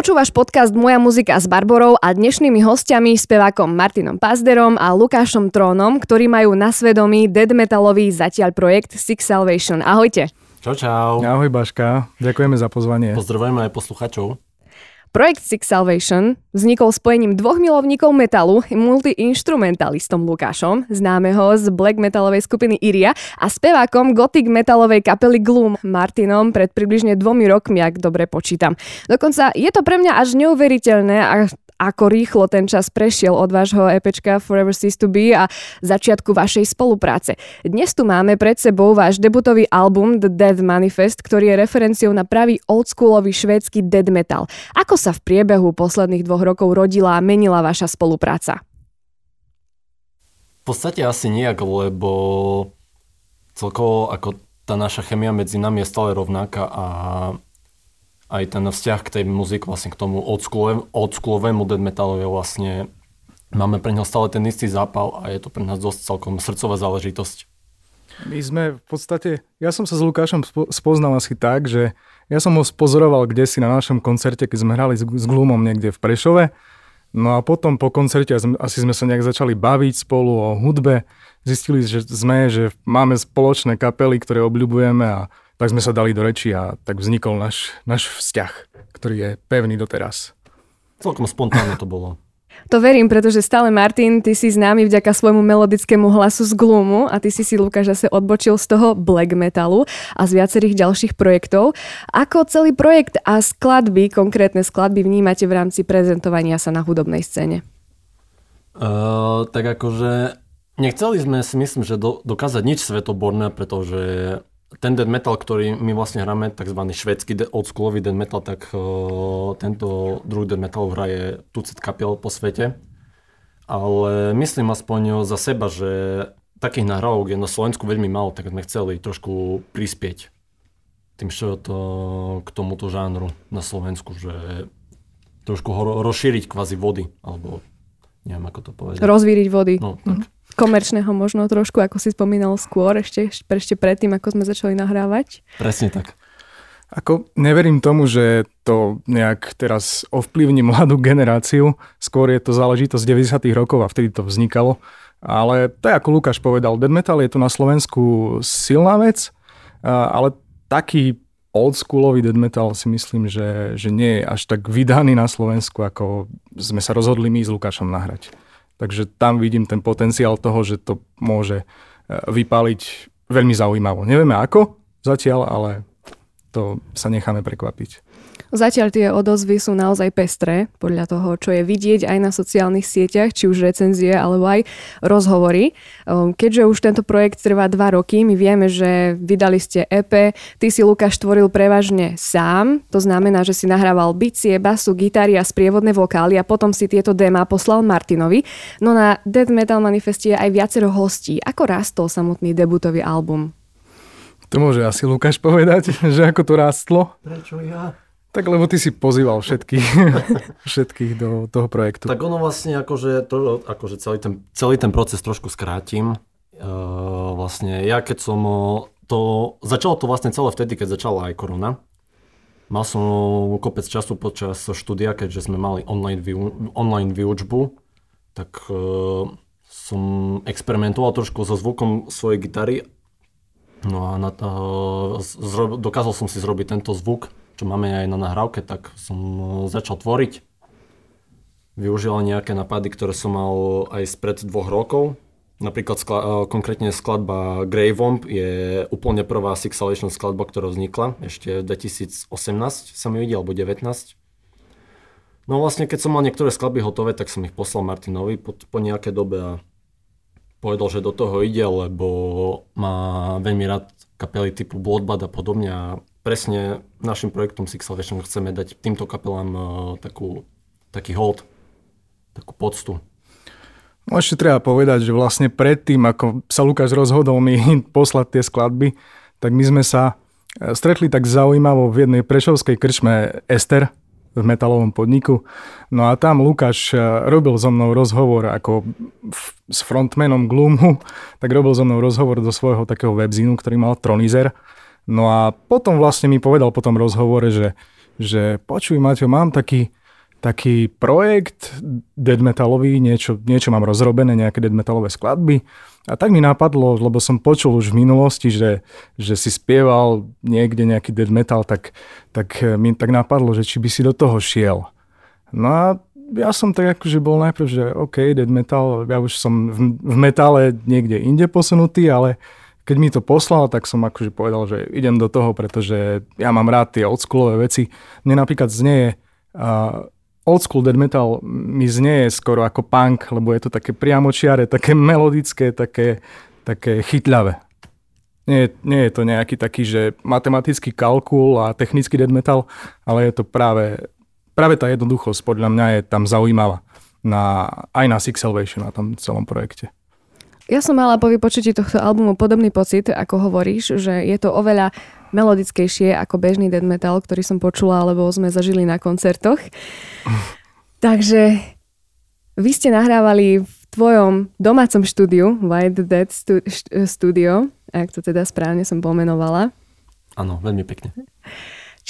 Počúvaš podcast Moja muzika s Barborou a dnešnými hostiami spevákom Martinom Pazderom a Lukášom Trónom, ktorí majú na svedomí dead metalový zatiaľ projekt Six Salvation. Ahojte. Čau, čau. Ahoj Baška, ďakujeme za pozvanie. Pozdravujeme aj posluchačov. Projekt Six Salvation vznikol spojením dvoch milovníkov metalu, multiinstrumentalistom Lukášom, známeho z black metalovej skupiny Iria a spevákom gothic metalovej kapely Gloom Martinom pred približne dvomi rokmi, ak dobre počítam. Dokonca je to pre mňa až neuveriteľné, ako rýchlo ten čas prešiel od vášho EPčka Forever Cease to Be a začiatku vašej spolupráce. Dnes tu máme pred sebou váš debutový album The Dead Manifest, ktorý je referenciou na pravý oldschoolový švédsky dead metal. Ako sa v priebehu posledných dvoch rokov rodila a menila vaša spolupráca? V podstate asi nejak, lebo celkovo ako tá naša chemia medzi nami je stále rovnaká a aj ten vzťah k tej muzike, vlastne k tomu oldschoolovému dead metalu je vlastne, máme pre neho stále ten istý zápal a je to pre nás dosť celkom srdcová záležitosť. My sme v podstate, ja som sa s Lukášom spoznal asi tak, že ja som ho spozoroval kde si na našom koncerte, keď sme hrali s, Glumom niekde v Prešove. No a potom po koncerte asi sme sa nejak začali baviť spolu o hudbe. Zistili že sme, že máme spoločné kapely, ktoré obľubujeme a tak sme sa dali do reči a tak vznikol náš, náš vzťah, ktorý je pevný doteraz. Celkom spontánne to bolo. To verím, pretože stále Martin, ty si známy vďaka svojmu melodickému hlasu z Gloomu a ty si si Lukáš zase odbočil z toho black metalu a z viacerých ďalších projektov. Ako celý projekt a skladby, konkrétne skladby vnímate v rámci prezentovania sa na hudobnej scéne? Uh, tak akože nechceli sme si myslím, že do, dokázať nič svetoborné, pretože ten dead metal, ktorý my vlastne hráme, tzv. švedský oldschoolový dead metal, tak uh, tento druhý dead metal hraje tucet kapiel po svete. Ale myslím aspoň za seba, že takých nahrávok je na Slovensku veľmi málo, tak sme chceli trošku prispieť tým, čo to k tomuto žánru na Slovensku, že trošku ho rozšíriť kvázi vody, alebo neviem ako to povedať. Rozvíriť vody. No, tak. Mm komerčného možno trošku, ako si spomínal skôr, ešte, ešte predtým, ako sme začali nahrávať. Presne tak. Ako neverím tomu, že to nejak teraz ovplyvní mladú generáciu, skôr je to záležitosť 90. rokov a vtedy to vznikalo. Ale to je ako Lukáš povedal, dead metal je tu na Slovensku silná vec, ale taký oldschoolový dead metal si myslím, že, že nie je až tak vydaný na Slovensku, ako sme sa rozhodli my s Lukášom nahrať. Takže tam vidím ten potenciál toho, že to môže e, vypáliť veľmi zaujímavo. Nevieme ako zatiaľ, ale to sa necháme prekvapiť. Zatiaľ tie odozvy sú naozaj pestré, podľa toho, čo je vidieť aj na sociálnych sieťach, či už recenzie, alebo aj rozhovory. Ehm, keďže už tento projekt trvá dva roky, my vieme, že vydali ste EP, ty si Lukáš tvoril prevažne sám, to znamená, že si nahrával bicie, basu, gitary a sprievodné vokály a potom si tieto déma poslal Martinovi. No na Dead Metal Manifeste je aj viacero hostí. Ako rastol samotný debutový album? To môže asi Lukáš povedať, že ako to rástlo. Prečo ja? Tak lebo ty si pozýval všetkých, všetkých do toho projektu. Tak ono vlastne akože, to, akože celý, ten, celý ten proces trošku skrátim. Uh, vlastne ja keď som to, začalo to vlastne celé vtedy, keď začala aj korona. Mal som kopec času počas štúdia, keďže sme mali online, výu, online výučbu, tak uh, som experimentoval trošku so zvukom svojej gitary. No a na to, uh, dokázal som si zrobiť tento zvuk čo máme aj na nahrávke, tak som e, začal tvoriť. Využil nejaké napady, ktoré som mal aj spred dvoch rokov. Napríklad skla- e, konkrétne skladba Grey Womp je úplne prvá Six skladba, ktorá vznikla. Ešte v 2018 sa mi videl, alebo 19. No vlastne, keď som mal niektoré skladby hotové, tak som ich poslal Martinovi po, po nejaké dobe a povedal, že do toho ide, lebo má veľmi rád kapely typu Bloodbath a podobne a presne našim projektom Six Salvation chceme dať týmto kapelám uh, takú, taký hold, takú poctu. No ešte treba povedať, že vlastne predtým, ako sa Lukáš rozhodol mi poslať tie skladby, tak my sme sa e, stretli tak zaujímavo v jednej prešovskej krčme Ester v metalovom podniku. No a tam Lukáš e, robil so mnou rozhovor ako s frontmanom Gloomu, tak robil so mnou rozhovor do svojho takého webzínu, ktorý mal Tronizer. No a potom vlastne mi povedal po tom rozhovore, že, že počuj Maťo, mám taký, taký projekt dead metalový, niečo, niečo mám rozrobené, nejaké dead metalové skladby a tak mi napadlo, lebo som počul už v minulosti, že, že si spieval niekde nejaký dead metal, tak, tak mi tak napadlo, že či by si do toho šiel. No a ja som tak akože bol najprv, že OK, dead metal, ja už som v, v metále niekde inde posunutý, ale keď mi to poslal, tak som akože povedal, že idem do toho, pretože ja mám rád tie oldschoolové veci. Mne napríklad znie uh, old dead metal mi znie skoro ako punk, lebo je to také priamočiare, také melodické, také, také chytľavé. Nie, nie je to nejaký taký, že matematický kalkul a technický dead metal, ale je to práve práve tá jednoduchosť podľa mňa je tam zaujímavá na, aj na Six Salvation na tom celom projekte. Ja som mala po vypočutí tohto albumu podobný pocit, ako hovoríš, že je to oveľa melodickejšie ako bežný death metal, ktorý som počula, alebo sme zažili na koncertoch. Takže vy ste nahrávali v tvojom domácom štúdiu, White Dead Studio, ak to teda správne som pomenovala. Áno, veľmi pekne.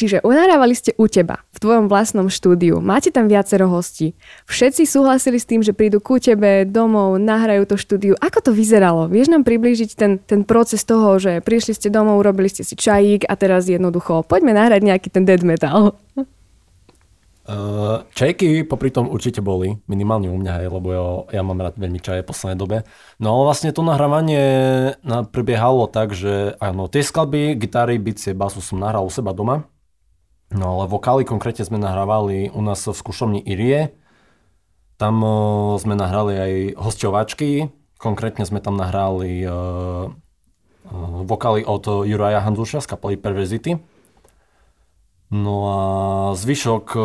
Čiže unahrávali ste u teba, v tvojom vlastnom štúdiu. Máte tam viacero hostí. Všetci súhlasili s tým, že prídu ku tebe domov, nahrajú to štúdiu. Ako to vyzeralo? Vieš nám priblížiť ten, ten proces toho, že prišli ste domov, urobili ste si čajík a teraz jednoducho poďme nahrať nejaký ten dead metal. Uh, čajky popri tom určite boli, minimálne u mňa, lebo ja, ja mám rád veľmi čaje v poslednej dobe. No ale vlastne to nahrávanie prebiehalo tak, že áno, tie skladby, gitary, bicie, basu som nahral u seba doma No ale vokály konkrétne sme nahrávali u nás v skúšovni Irie. Tam uh, sme nahrali aj hosťovačky. Konkrétne sme tam nahrali uh, uh, vokály od Juraja Hanzuša z kapely Perversity. No a zvyšok uh,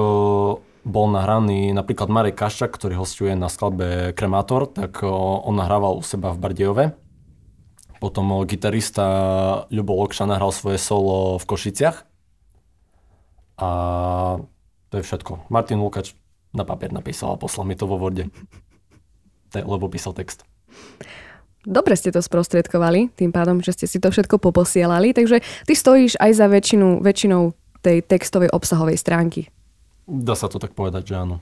bol nahraný napríklad Marek Kaščak, ktorý hostuje na skladbe Kremátor, tak on nahrával u seba v Bardejove. Potom gitarista Ľubo Lokša nahral svoje solo v Košiciach. A to je všetko. Martin Lukáč na papier napísal a poslal mi to vo Worde. Lebo písal text. Dobre ste to sprostredkovali, tým pádom, že ste si to všetko poposielali, takže ty stojíš aj za väčšinu, väčšinou tej textovej obsahovej stránky. Dá sa to tak povedať, že áno.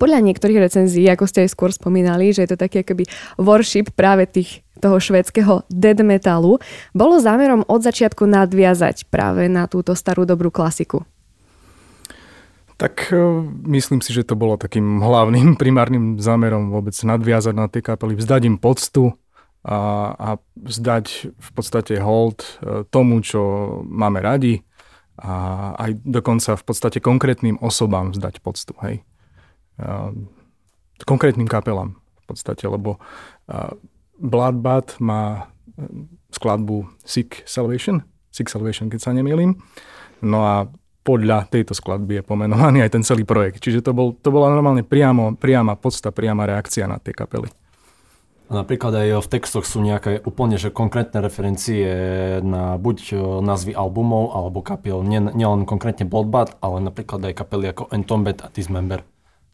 Podľa niektorých recenzií, ako ste aj skôr spomínali, že je to taký akoby worship práve tých, toho švedského dead metalu, bolo zámerom od začiatku nadviazať práve na túto starú dobrú klasiku. Tak e, myslím si, že to bolo takým hlavným primárnym zámerom vôbec nadviazať na tie kapely, vzdať im poctu a, a vzdať v podstate hold e, tomu, čo máme radi a aj dokonca v podstate konkrétnym osobám vzdať poctu. Hej konkrétnym kapelám v podstate, lebo Bloodbath má skladbu Sick Salvation, Sick Salvation, keď sa nemýlim. No a podľa tejto skladby je pomenovaný aj ten celý projekt. Čiže to, bol, to bola normálne priamo, priama podsta, priama reakcia na tie kapely. A napríklad aj v textoch sú nejaké úplne že konkrétne referencie na buď názvy albumov alebo kapiel. Nielen nie konkrétne Bloodbath, ale napríklad aj kapely ako Entombed a Dismember.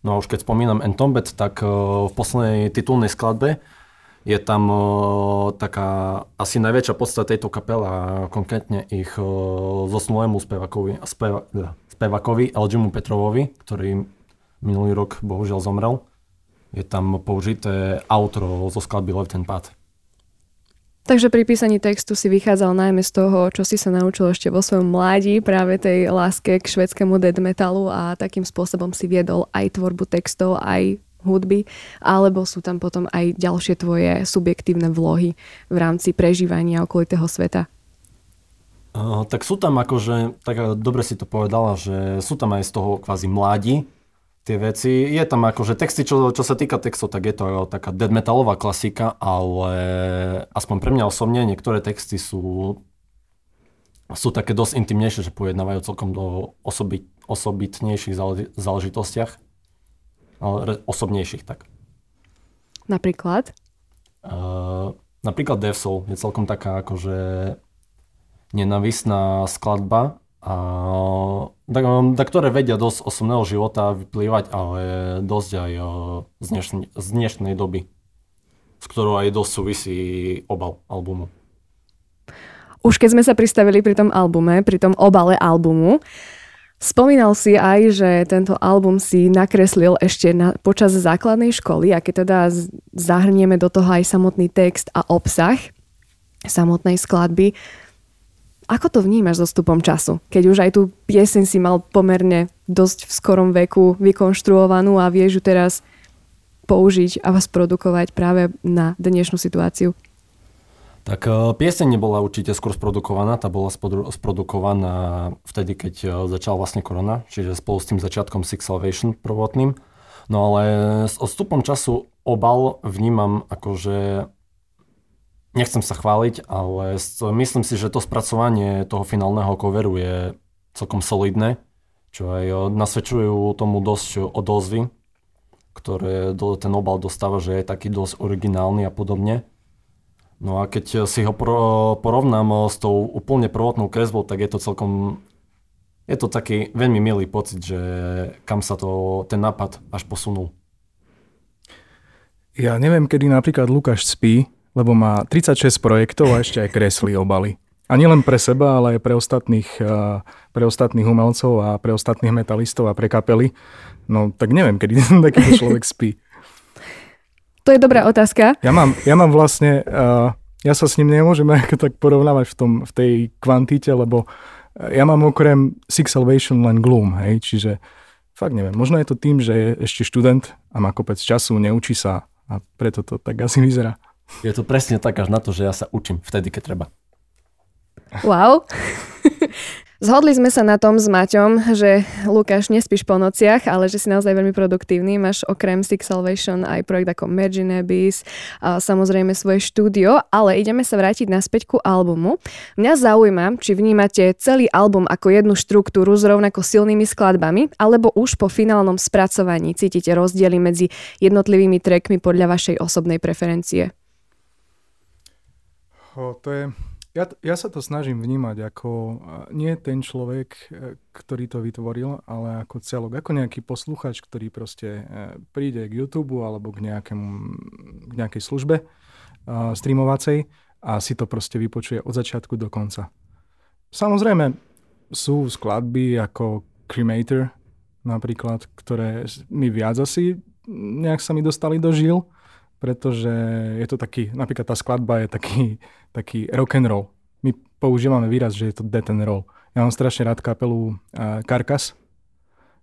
No a už keď spomínam Entombed, tak uh, v poslednej titulnej skladbe je tam uh, taká asi najväčšia podstata tejto kapely a konkrétne ich uh, zosnulému spevakovi, speva, spevakovi Elgimu Petrovovi, ktorý minulý rok bohužiaľ zomrel. Je tam použité outro zo skladby Left and Path. Takže pri písaní textu si vychádzal najmä z toho, čo si sa naučil ešte vo svojom mladí, práve tej láske k švedskému dead metalu a takým spôsobom si viedol aj tvorbu textov, aj hudby, alebo sú tam potom aj ďalšie tvoje subjektívne vlohy v rámci prežívania okolitého sveta? Uh, tak sú tam akože, tak dobre si to povedala, že sú tam aj z toho kvázi mládi, tie veci. Je tam akože texty, čo, čo sa týka textov, tak je to taká dead metalová klasika, ale aspoň pre mňa osobne niektoré texty sú sú také dosť intimnejšie, že pojednávajú celkom do osobi, osobitnejších záležitostiach. Ale osobnejších, tak. Napríklad? Uh, napríklad Death Soul je celkom taká akože nenavistná skladba, a, tak, tak, ktoré vedia dosť osobného života vyplývať, ale dosť aj z, dnešnej, z dnešnej doby, s ktorou aj dosť súvisí obal albumu. Už keď sme sa pristavili pri tom albume, pri tom obale albumu, Spomínal si aj, že tento album si nakreslil ešte na, počas základnej školy a keď teda zahrnieme do toho aj samotný text a obsah samotnej skladby, ako to vnímaš so stupom času? Keď už aj tú pieseň si mal pomerne dosť v skorom veku vykonštruovanú a vieš ju teraz použiť a vás produkovať práve na dnešnú situáciu? Tak e, pieseň nebola určite skôr sprodukovaná, tá bola sprodukovaná vtedy, keď e, začal vlastne korona, čiže spolu s tým začiatkom Six Salvation prvotným. No ale s odstupom času obal vnímam akože nechcem sa chváliť, ale myslím si, že to spracovanie toho finálneho coveru je celkom solidné, čo aj e, nasvedčujú tomu dosť odozvy, ktoré ten obal dostáva, že je taký dosť originálny a podobne. No a keď si ho porovnám s tou úplne prvotnou kresbou, tak je to celkom... Je to taký veľmi milý pocit, že kam sa to, ten nápad až posunul. Ja neviem, kedy napríklad Lukáš spí, lebo má 36 projektov a ešte aj kreslí obaly. A nielen pre seba, ale aj pre ostatných, pre ostatných umelcov a pre ostatných metalistov a pre kapely. No tak neviem, kedy takýto človek spí. To je dobrá otázka. Ja mám, ja mám vlastne, uh, ja sa s ním nemôžem tak porovnávať v, tom, v tej kvantite, lebo ja mám okrem Six Salvation len Gloom, hej, čiže fakt neviem, možno je to tým, že je ešte študent a má kopec času, neučí sa a preto to tak asi vyzerá. Je to presne tak až na to, že ja sa učím vtedy, keď treba. Wow. Zhodli sme sa na tom s Maťom, že Lukáš nespíš po nociach, ale že si naozaj veľmi produktívny. Máš okrem Six Salvation aj projekt ako Mergine Abyss, a samozrejme svoje štúdio, ale ideme sa vrátiť naspäť ku albumu. Mňa zaujíma, či vnímate celý album ako jednu štruktúru s rovnako silnými skladbami, alebo už po finálnom spracovaní cítite rozdiely medzi jednotlivými trackmi podľa vašej osobnej preferencie. To je ja, ja sa to snažím vnímať ako nie ten človek, e, ktorý to vytvoril, ale ako celok, ako nejaký posluchač, ktorý proste e, príde k YouTube alebo k, nejakému, k nejakej službe uh, streamovacej a si to proste vypočuje od začiatku do konca. Samozrejme sú skladby ako Cremator napríklad, ktoré mi viac asi nejak sa mi dostali do žil, pretože je to taký, napríklad tá skladba je taký, taký rock and roll. My používame výraz, že je to dead and roll. Ja mám strašne rád kapelu uh, Karkas,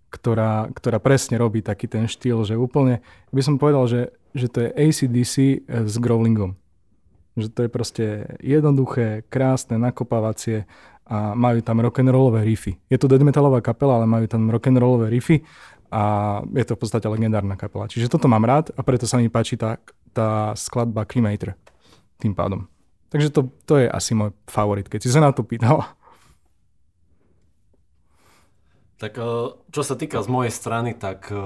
ktorá, ktorá presne robí taký ten štýl, že úplne, by som povedal, že, že to je ACDC s growlingom. Že to je proste jednoduché, krásne, nakopávacie a majú tam rock'n'rollové riffy. Je to dead metalová kapela, ale majú tam rock'n'rollové riffy a je to v podstate legendárna kapela. Čiže toto mám rád a preto sa mi páči tá, tá skladba Cremator tým pádom. Takže to, to je asi môj favorit, keď si sa na to pýtal. Tak eh, čo sa týka z mojej strany, tak eh,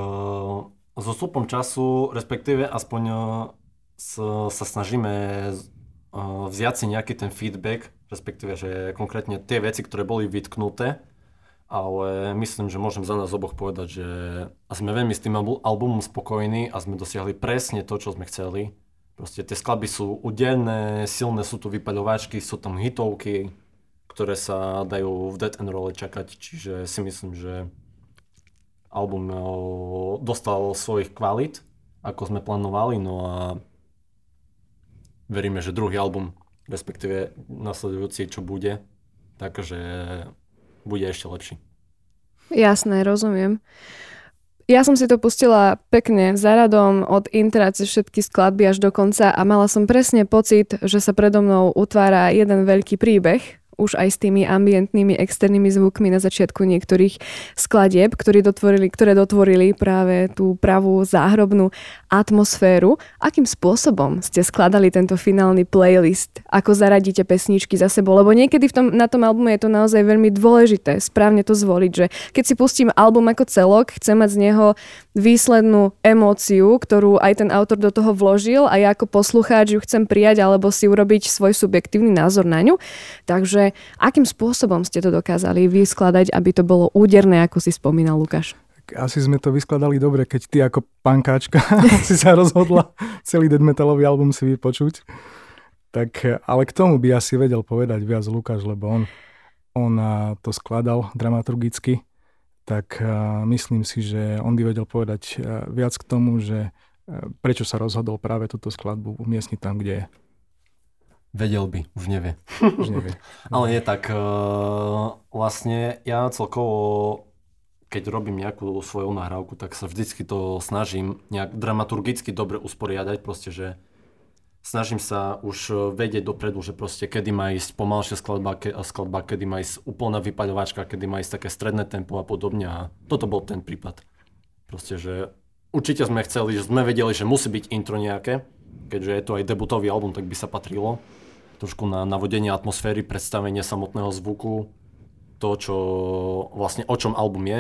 so stupom času, respektíve aspoň eh, sa snažíme vziať si nejaký ten feedback, respektíve, že konkrétne tie veci, ktoré boli vytknuté, ale myslím, že môžem za nás oboch povedať, že sme veľmi s tým albumom spokojní a sme dosiahli presne to, čo sme chceli. Proste tie skladby sú udelné, silné sú tu vypaľováčky, sú tam hitovky, ktoré sa dajú v Dead and Roll čakať, čiže si myslím, že album dostal svojich kvalit, ako sme plánovali, no a veríme, že druhý album, respektíve nasledujúci, čo bude, takže bude ešte lepší. Jasné, rozumiem. Ja som si to pustila pekne za radom od intra cez všetky skladby až do konca a mala som presne pocit, že sa predo mnou utvára jeden veľký príbeh už aj s tými ambientnými externými zvukmi na začiatku niektorých skladieb, ktoré dotvorili, ktoré dotvorili práve tú pravú záhrobnú atmosféru. Akým spôsobom ste skladali tento finálny playlist? Ako zaradíte pesničky za sebou? Lebo niekedy v tom, na tom albume je to naozaj veľmi dôležité správne to zvoliť, že keď si pustím album ako celok, chcem mať z neho výslednú emóciu, ktorú aj ten autor do toho vložil a ja ako poslucháč ju chcem prijať alebo si urobiť svoj subjektívny názor na ňu. Takže akým spôsobom ste to dokázali vyskladať, aby to bolo úderné, ako si spomínal Lukáš? Asi sme to vyskladali dobre, keď ty ako pankáčka si sa rozhodla celý dead metalový album si vypočuť. Tak, ale k tomu by asi vedel povedať viac Lukáš, lebo on, on to skladal dramaturgicky. tak myslím si, že on by vedel povedať viac k tomu, že prečo sa rozhodol práve túto skladbu umiestniť tam, kde je. Vedel by, už nevie. Už nevie. Ale nie tak, uh, vlastne ja celkovo keď robím nejakú svoju nahrávku, tak sa vždycky to snažím nejak dramaturgicky dobre usporiadať, proste, že snažím sa už e, vedieť dopredu, že proste kedy má ísť pomalšia skladba, ke, skladba, kedy má ísť úplná vypaľovačka, kedy má ísť také stredné tempo a podobne a toto bol ten prípad. Proste, že určite sme chceli, že sme vedeli, že musí byť intro nejaké, keďže je to aj debutový album, tak by sa patrilo trošku na navodenie atmosféry, predstavenie samotného zvuku, to, čo vlastne o čom album je.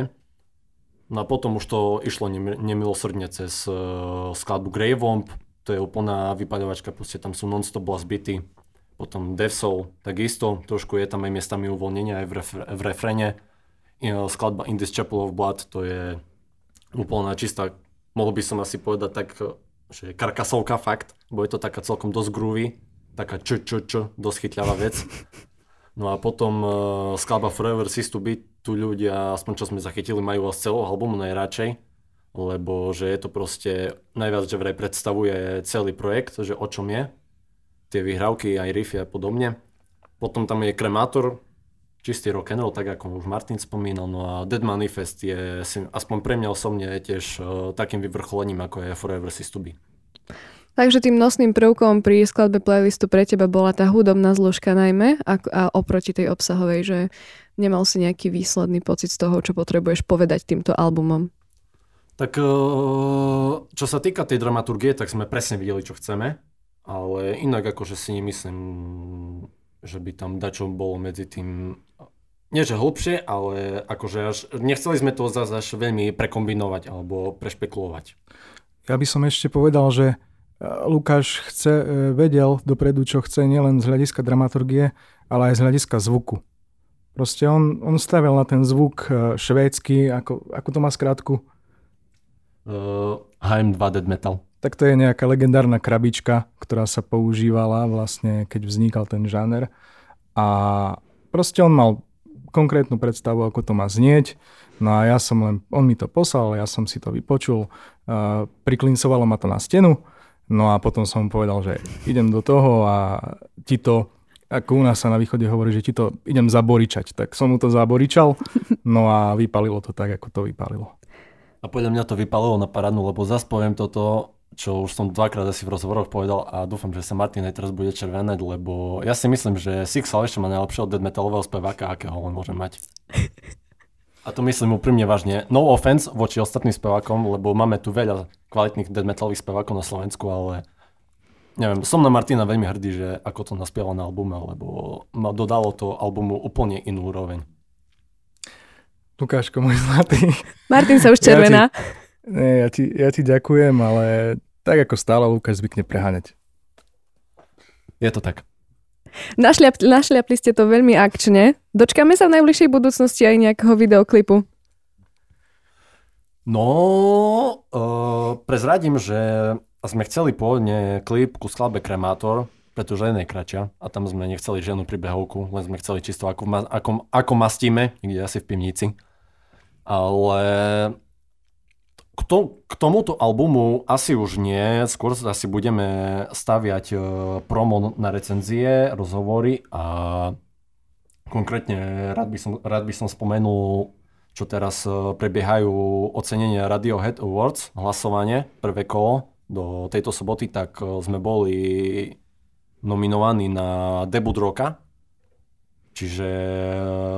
No a potom už to išlo nemilosrdne cez uh, skladbu Grey Womp, to je úplná vypaľovačka, proste tam sú non-stop blast bity. Potom Death Soul, takisto, trošku je tam aj miestami uvoľnenia aj v, refre, v refrene. Skladba In This Chapel of Blood, to je úplná čistá, mohol by som asi povedať tak, že karkasovka fakt, bo je to taká celkom dosť groovy, taká č, č, č, dosť chytľavá vec. No a potom uh, skladba Forever Cease to Be, tu ľudia, aspoň čo sme zachytili, majú z celého albumu najradšej, lebo že je to proste, najviac, že vraj predstavuje celý projekt, že o čom je, tie vyhrávky, aj riffy a podobne. Potom tam je Kremátor, čistý rock and roll, tak ako už Martin spomínal, no a Dead Manifest je, aspoň pre mňa osobne, tiež uh, takým vyvrcholením, ako je Forever Cease to Be. Takže tým nosným prvkom pri skladbe playlistu pre teba bola tá hudobná zložka najmä a, a oproti tej obsahovej, že nemal si nejaký výsledný pocit z toho, čo potrebuješ povedať týmto albumom. Tak e, čo sa týka tej dramaturgie, tak sme presne videli, čo chceme, ale inak akože si nemyslím, že by tam dačo bolo medzi tým nie že hlbšie, ale akože až, nechceli sme to zase až veľmi prekombinovať alebo prešpekulovať. Ja by som ešte povedal, že Lukáš chce, e, vedel dopredu, čo chce nielen z hľadiska dramaturgie, ale aj z hľadiska zvuku. Proste on, on stavil na ten zvuk e, švédsky, ako, ako to má skrátku? Uh, HM2 Dead Metal. Tak to je nejaká legendárna krabička, ktorá sa používala vlastne, keď vznikal ten žáner. A proste on mal konkrétnu predstavu, ako to má znieť. No a ja som len, on mi to poslal, ja som si to vypočul, uh, priklincovalo ma to na stenu No a potom som povedal, že idem do toho a ti to, ako u nás sa na východe hovorí, že ti to idem zaboričať. Tak som mu to zaboričal, no a vypalilo to tak, ako to vypalilo. A podľa mňa to vypalilo na parádnu, lebo zase poviem toto, čo už som dvakrát asi v rozhovoroch povedal a dúfam, že sa Martin aj teraz bude červenať, lebo ja si myslím, že Six ešte má najlepšieho dead metalového speváka, akého on môže mať. A to myslím úprimne vážne. No offense voči ostatným spevákom, lebo máme tu veľa kvalitných death metalových spevákov na Slovensku, ale neviem, som na Martina veľmi hrdý, že ako to naspieval na albume, lebo ma dodalo to albumu úplne inú úroveň. Lukáško, môj zlatý. Martin sa už červená. Ja ti, nie, ja ti, ja ti ďakujem, ale tak ako stále Lukáš zvykne preháňať. Je to tak. Našliap, našliapli ste to veľmi akčne. Dočkáme sa v najbližšej budúcnosti aj nejakého videoklipu? No, uh, prezradím, že sme chceli pôvodne klip ku skladbe Kremátor, pretože je najkračia a tam sme nechceli žiadnu príbehovku, len sme chceli čisto ako, ako, ako mastíme, niekde asi v pivnici. Ale k, to, k tomuto albumu asi už nie, skôr asi budeme staviať uh, promo na recenzie, rozhovory a konkrétne rád by som, rád by som spomenul, čo teraz uh, prebiehajú ocenenia Radiohead Awards, hlasovanie, prvé kolo. Do tejto soboty, tak uh, sme boli nominovaní na debut roka, Čiže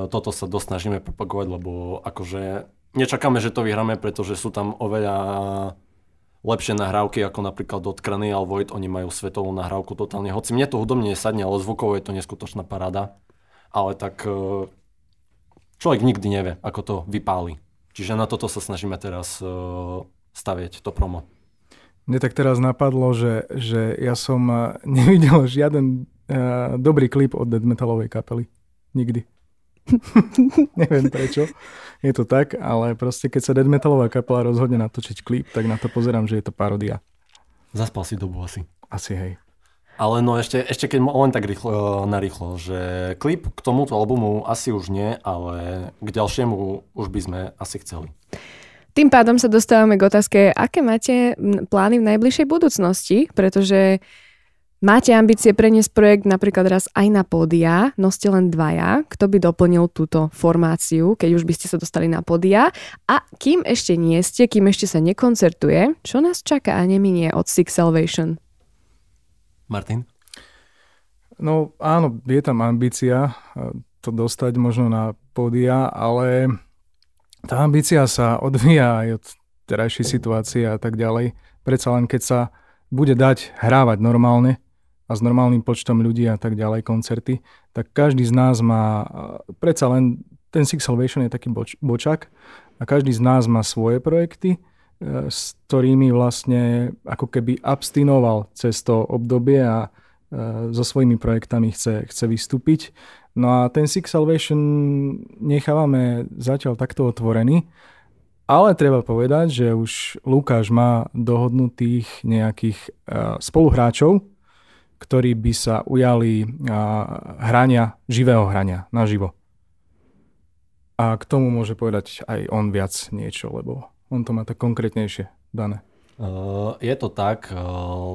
toto sa dosť snažíme propagovať, lebo akože nečakáme, že to vyhráme, pretože sú tam oveľa lepšie nahrávky, ako napríklad od Cranial Void, oni majú svetovú nahrávku totálne. Hoci mne to hudobne nesadne, ale zvukovo je to neskutočná paráda. Ale tak e, človek nikdy nevie, ako to vypáli. Čiže na toto sa snažíme teraz e, staviať, to promo. Mne tak teraz napadlo, že, že ja som e, nevidel žiaden dobrý klip od death metalovej kapely. Nikdy. Neviem prečo je to tak, ale proste keď sa dead metalová kapela rozhodne natočiť klip, tak na to pozerám, že je to parodia. Zaspal si dobu asi. Asi hej. Ale no ešte, ešte keď len tak rýchlo, narýchlo, že klip k tomuto albumu asi už nie, ale k ďalšiemu už by sme asi chceli. Tým pádom sa dostávame k otázke, aké máte plány v najbližšej budúcnosti, pretože máte ambície preniesť projekt napríklad raz aj na pódia, no ste len dvaja, kto by doplnil túto formáciu, keď už by ste sa dostali na pódia a kým ešte nie ste, kým ešte sa nekoncertuje, čo nás čaká a neminie od Six Salvation? Martin? No áno, je tam ambícia to dostať možno na pódia, ale tá ambícia sa odvíja aj od terajšej situácie a tak ďalej. Predsa len keď sa bude dať hrávať normálne a s normálnym počtom ľudí a tak ďalej koncerty, tak každý z nás má, predsa len ten Six Salvation je taký boč, bočak a každý z nás má svoje projekty, e, s ktorými vlastne ako keby abstinoval cez to obdobie a e, so svojimi projektami chce, chce vystúpiť. No a ten Six Salvation nechávame zatiaľ takto otvorený, ale treba povedať, že už Lukáš má dohodnutých nejakých uh, spoluhráčov, ktorí by sa ujali hrania, živého hrania, naživo. A k tomu môže povedať aj on viac niečo, lebo on to má tak konkrétnejšie dané. Je to tak,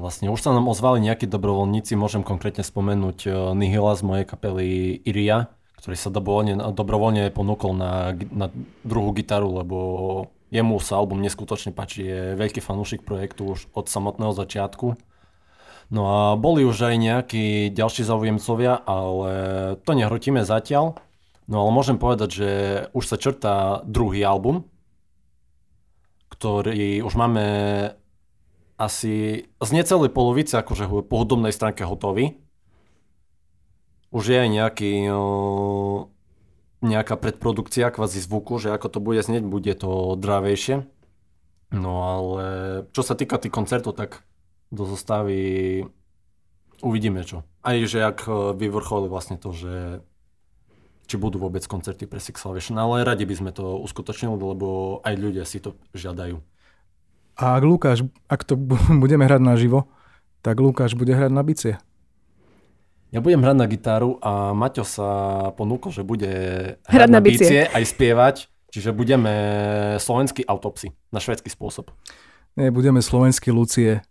vlastne už sa nám ozvali nejakí dobrovoľníci, môžem konkrétne spomenúť Nihila z mojej kapely Iria, ktorý sa dobrovoľne, dobrovoľne ponúkol na, na druhú gitaru, lebo jemu sa album neskutočne páči, je veľký fanúšik projektu už od samotného začiatku. No a boli už aj nejakí ďalší zaujemcovia, ale to nehrotíme zatiaľ. No ale môžem povedať, že už sa črtá druhý album, ktorý už máme asi z necelej polovice akože po hudobnej stránke hotový. Už je aj nejaký, nejaká predprodukcia kvázi zvuku, že ako to bude znieť, bude to dravejšie. No ale čo sa týka tých koncertov, tak do zostavy uvidíme čo. Aj že ak vyvrcholí vlastne to, že či budú vôbec koncerty pre Six Salvation, ale radi by sme to uskutočnili, lebo aj ľudia si to žiadajú. A ak Lukáš, ak to budeme hrať naživo, tak Lukáš bude hrať na bicie. Ja budem hrať na gitaru a Maťo sa ponúkol, že bude hrať, hrať na, na bicie. bicie aj spievať, čiže budeme slovenský autopsy na švedský spôsob. Nie, budeme slovenský Lucie.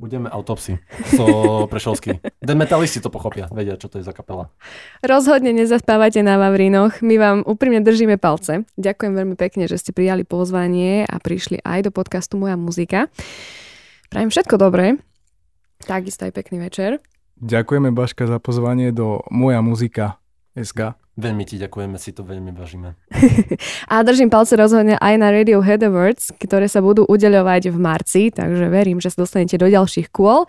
Budeme autopsy. So Prešovský. Den metalisti to pochopia, vedia, čo to je za kapela. Rozhodne nezaspávate na Vavrinoch. My vám úprimne držíme palce. Ďakujem veľmi pekne, že ste prijali pozvanie a prišli aj do podcastu Moja muzika. Prajem všetko dobré. Takisto aj pekný večer. Ďakujeme Baška za pozvanie do Moja muzika SK. Veľmi ti ďakujeme, si to veľmi vážime. a držím palce rozhodne aj na Radiohead Awards, ktoré sa budú udeľovať v marci, takže verím, že sa dostanete do ďalších kôl.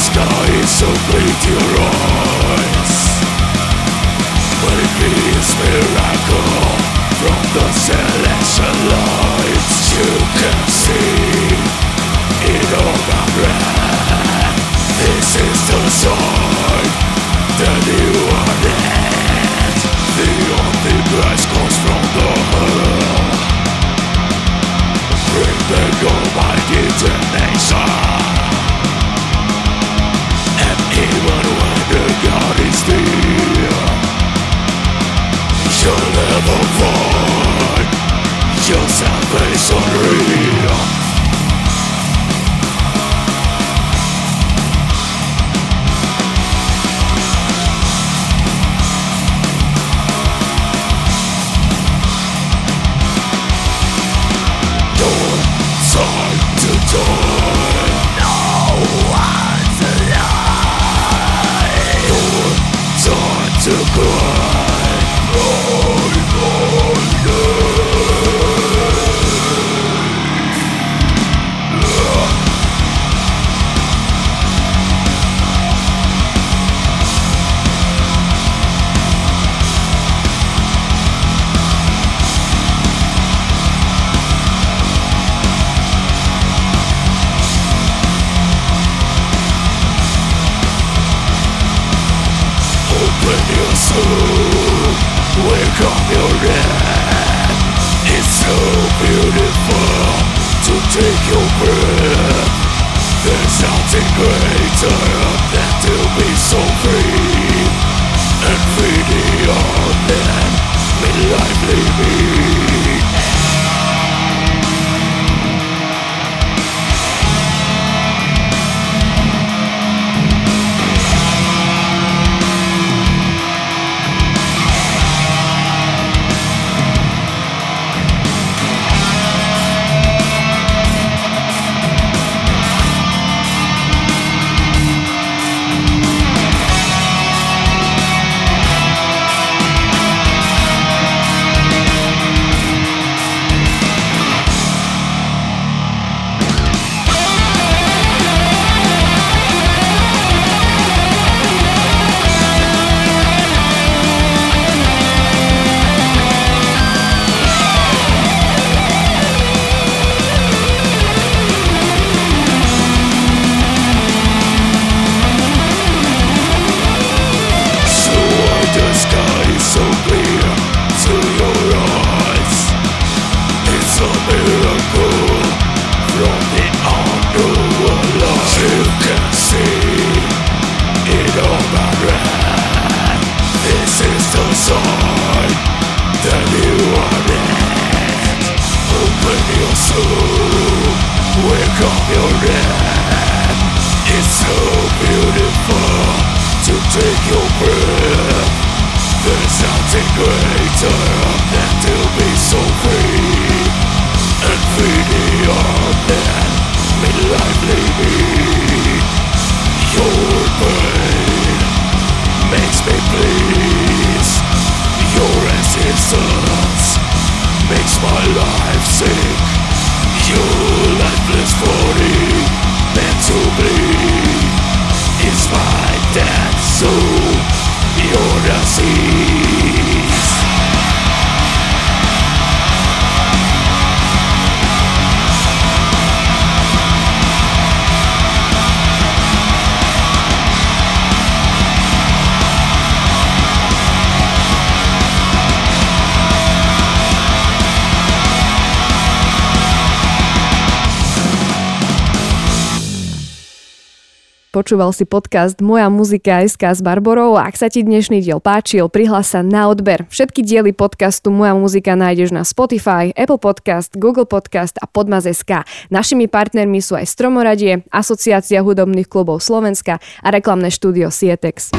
sky is so bleak your eyes But miracle from the celestial lights you can see it all around. This is the sign that you are dead. The only price comes from the hell. Bring back. And even when the God is there, you'll never find your salvation real. Death, so you're Počúval si podcast Moja muzika SK s Barborou ak sa ti dnešný diel páčil, prihlás sa na odber. Všetky diely podcastu Moja muzika nájdeš na Spotify, Apple Podcast, Google Podcast a Podmaz.sk. Našimi partnermi sú aj Stromoradie, Asociácia hudobných klubov Slovenska a reklamné štúdio Sietex.